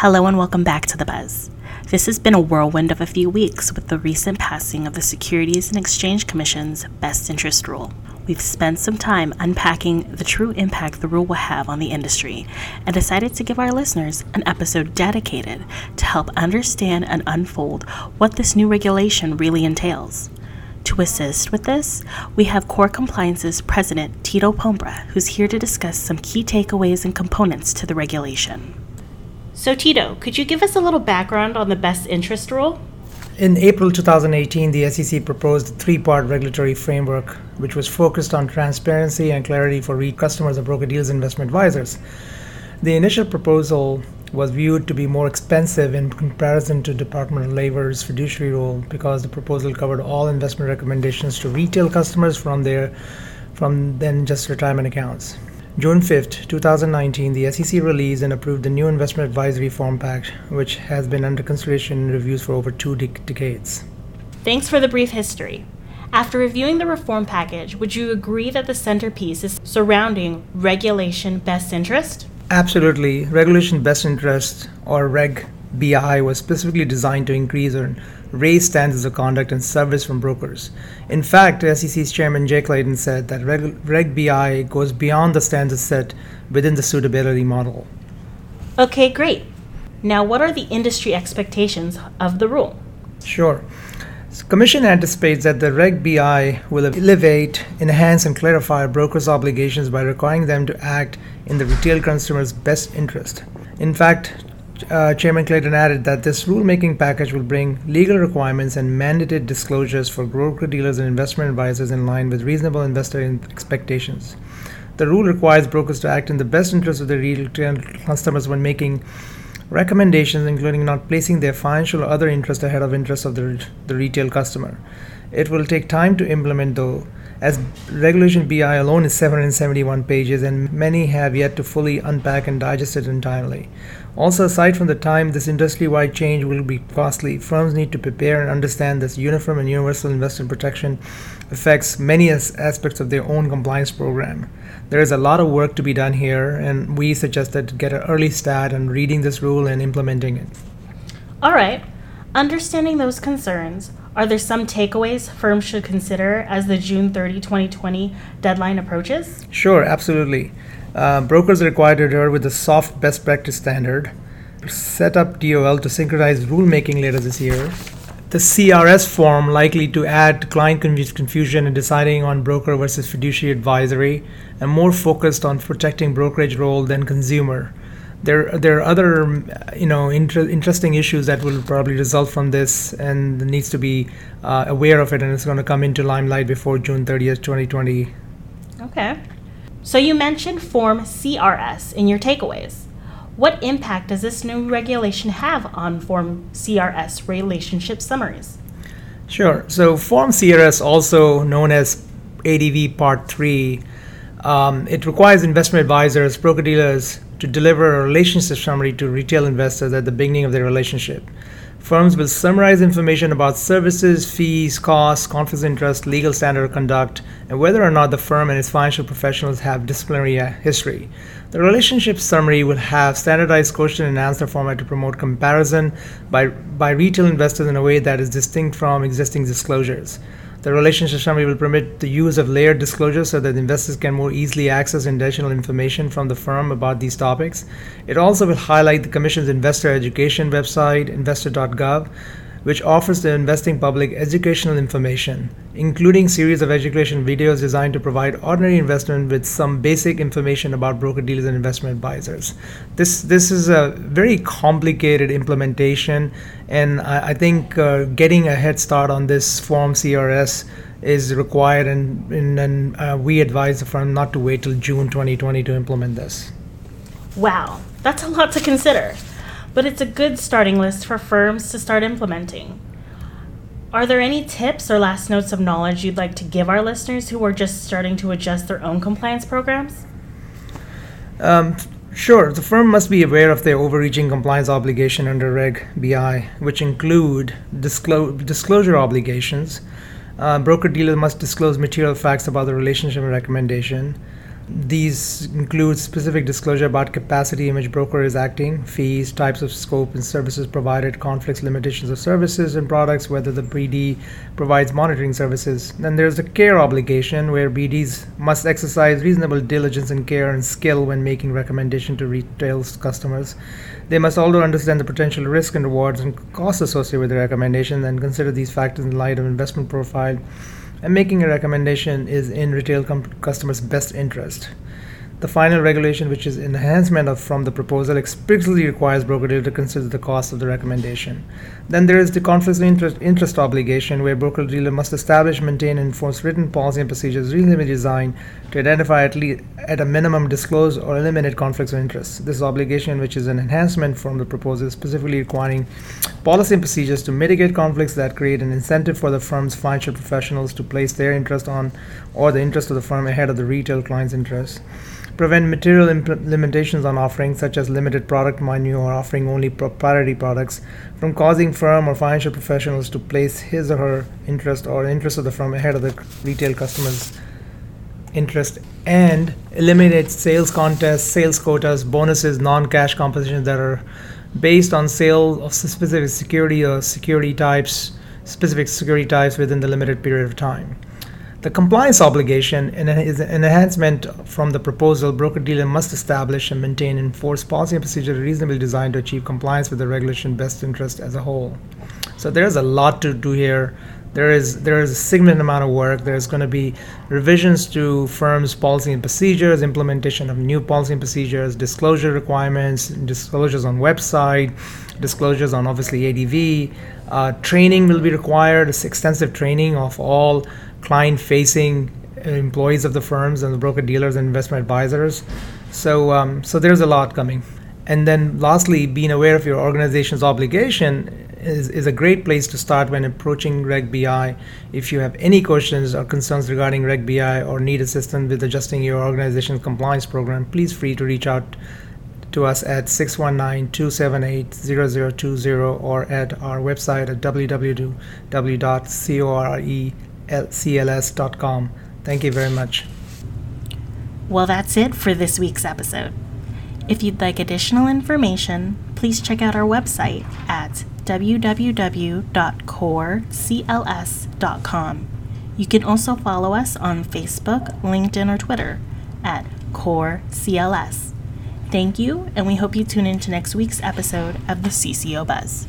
Hello and welcome back to The Buzz. This has been a whirlwind of a few weeks with the recent passing of the Securities and Exchange Commission's Best Interest Rule. We've spent some time unpacking the true impact the rule will have on the industry and decided to give our listeners an episode dedicated to help understand and unfold what this new regulation really entails. To assist with this, we have Core Compliance's president, Tito Pombra, who's here to discuss some key takeaways and components to the regulation. So, Tito, could you give us a little background on the best interest rule? In April 2018, the SEC proposed a three part regulatory framework which was focused on transparency and clarity for REIT customers of broker deals and investment advisors. The initial proposal was viewed to be more expensive in comparison to Department of Labor's fiduciary rule because the proposal covered all investment recommendations to retail customers from their from then just retirement accounts. June 5, 2019, the SEC released and approved the new Investment Advisory Reform Pact, which has been under consideration and reviews for over two de- decades. Thanks for the brief history. After reviewing the reform package, would you agree that the centerpiece is surrounding regulation best interest? Absolutely. Regulation best interest, or Reg BI, was specifically designed to increase or raise standards of conduct and service from brokers. In fact, SEC's chairman Jay Clayton said that Reg, Reg BI goes beyond the standards set within the suitability model. Okay, great. Now, what are the industry expectations of the rule? Sure. So Commission anticipates that the Reg BI will elevate, enhance, and clarify brokers' obligations by requiring them to act in the retail consumer's best interest. In fact, uh, Chairman Clayton added that this rulemaking package will bring legal requirements and mandated disclosures for broker dealers and investment advisors in line with reasonable investor expectations. The rule requires brokers to act in the best interest of their retail customers when making recommendations, including not placing their financial or other interest ahead of interest of the, the retail customer. It will take time to implement, though, as Regulation BI alone is 771 pages, and many have yet to fully unpack and digest it entirely. Also, aside from the time this industry wide change will be costly, firms need to prepare and understand this uniform and universal investment protection affects many as- aspects of their own compliance program. There is a lot of work to be done here, and we suggested to get an early start on reading this rule and implementing it. All right. Understanding those concerns, are there some takeaways firms should consider as the June 30, 2020 deadline approaches? Sure, absolutely. Uh, brokers are required to adhere with the soft best practice standard, set up DOL to synchronize rulemaking later this year. The CRS form likely to add client confu- confusion in deciding on broker versus fiduciary advisory, and more focused on protecting brokerage role than consumer. There, there are other, you know, inter- interesting issues that will probably result from this, and needs to be uh, aware of it, and it's going to come into limelight before June 30th, 2020. Okay. So you mentioned Form CRS in your takeaways. What impact does this new regulation have on Form CRS relationship summaries? Sure. So Form CRS, also known as ADV Part 3, um, it requires investment advisors, broker dealers to deliver a relationship summary to retail investors at the beginning of their relationship. Firms will summarize information about services, fees, costs, conflicts of interest, legal standard of conduct, and whether or not the firm and its financial professionals have disciplinary history. The relationship summary will have standardized question and answer format to promote comparison by, by retail investors in a way that is distinct from existing disclosures. The relationship summary will permit the use of layered disclosures so that investors can more easily access additional information from the firm about these topics. It also will highlight the Commission's investor education website, investor.gov, which offers the investing public educational information, including series of education videos designed to provide ordinary investment with some basic information about broker dealers and investment advisors. This this is a very complicated implementation, and I, I think uh, getting a head start on this form CRS is required, and and, and uh, we advise the firm not to wait till June 2020 to implement this. Wow, that's a lot to consider, but it's a good starting list for firms to start implementing. Are there any tips or last notes of knowledge you'd like to give our listeners who are just starting to adjust their own compliance programs? Um, sure, the firm must be aware of their overreaching compliance obligation under Reg BI, which include disclo- disclosure obligations. Uh, broker dealer must disclose material facts about the relationship and recommendation. These include specific disclosure about capacity image broker is acting, fees, types of scope and services provided, conflicts, limitations of services and products, whether the BD provides monitoring services. Then there's the care obligation where BDs must exercise reasonable diligence and care and skill when making recommendation to retail customers. They must also understand the potential risk and rewards and costs associated with the recommendation and consider these factors in light of investment profile and making a recommendation is in retail com- customers' best interest. The final regulation, which is enhancement of from the proposal, explicitly requires broker dealer to consider the cost of the recommendation. Then there is the conflict of interest, interest obligation, where broker dealer must establish, maintain, and enforce written policy and procedures reasonably designed to identify at least at a minimum disclose or eliminate conflicts of interest. This obligation, which is an enhancement from the proposal, specifically requiring policy and procedures to mitigate conflicts that create an incentive for the firm's financial professionals to place their interest on or the interest of the firm ahead of the retail client's interest. Prevent material imp- limitations on offerings, such as limited product menu or offering only proprietary products, from causing firm or financial professionals to place his or her interest or interest of the firm ahead of the retail customer's interest, and eliminate sales contests, sales quotas, bonuses, non-cash compositions that are based on sale of specific security or security types, specific security types within the limited period of time. The compliance obligation is an enhancement from the proposal. Broker dealer must establish and maintain and enforce policy and procedure reasonably designed to achieve compliance with the regulation best interest as a whole. So there's a lot to do here. There is there is a significant amount of work. There's going to be revisions to firms' policy and procedures, implementation of new policy and procedures, disclosure requirements, disclosures on website, disclosures on obviously ADV. Uh, training will be required. Extensive training of all client facing employees of the firms and the broker dealers and investment advisors. So, um, so there's a lot coming. And then, lastly, being aware of your organization's obligation is, is a great place to start when approaching Reg BI. If you have any questions or concerns regarding Reg BI or need assistance with adjusting your organization's compliance program, please free to reach out to us at 619-278-0020 or at our website at www.core cls.com. Thank you very much. Well, that's it for this week's episode. If you'd like additional information, please check out our website at www.corecls.com. You can also follow us on Facebook, LinkedIn, or Twitter at CoreCLS. Thank you, and we hope you tune in to next week's episode of the CCO Buzz.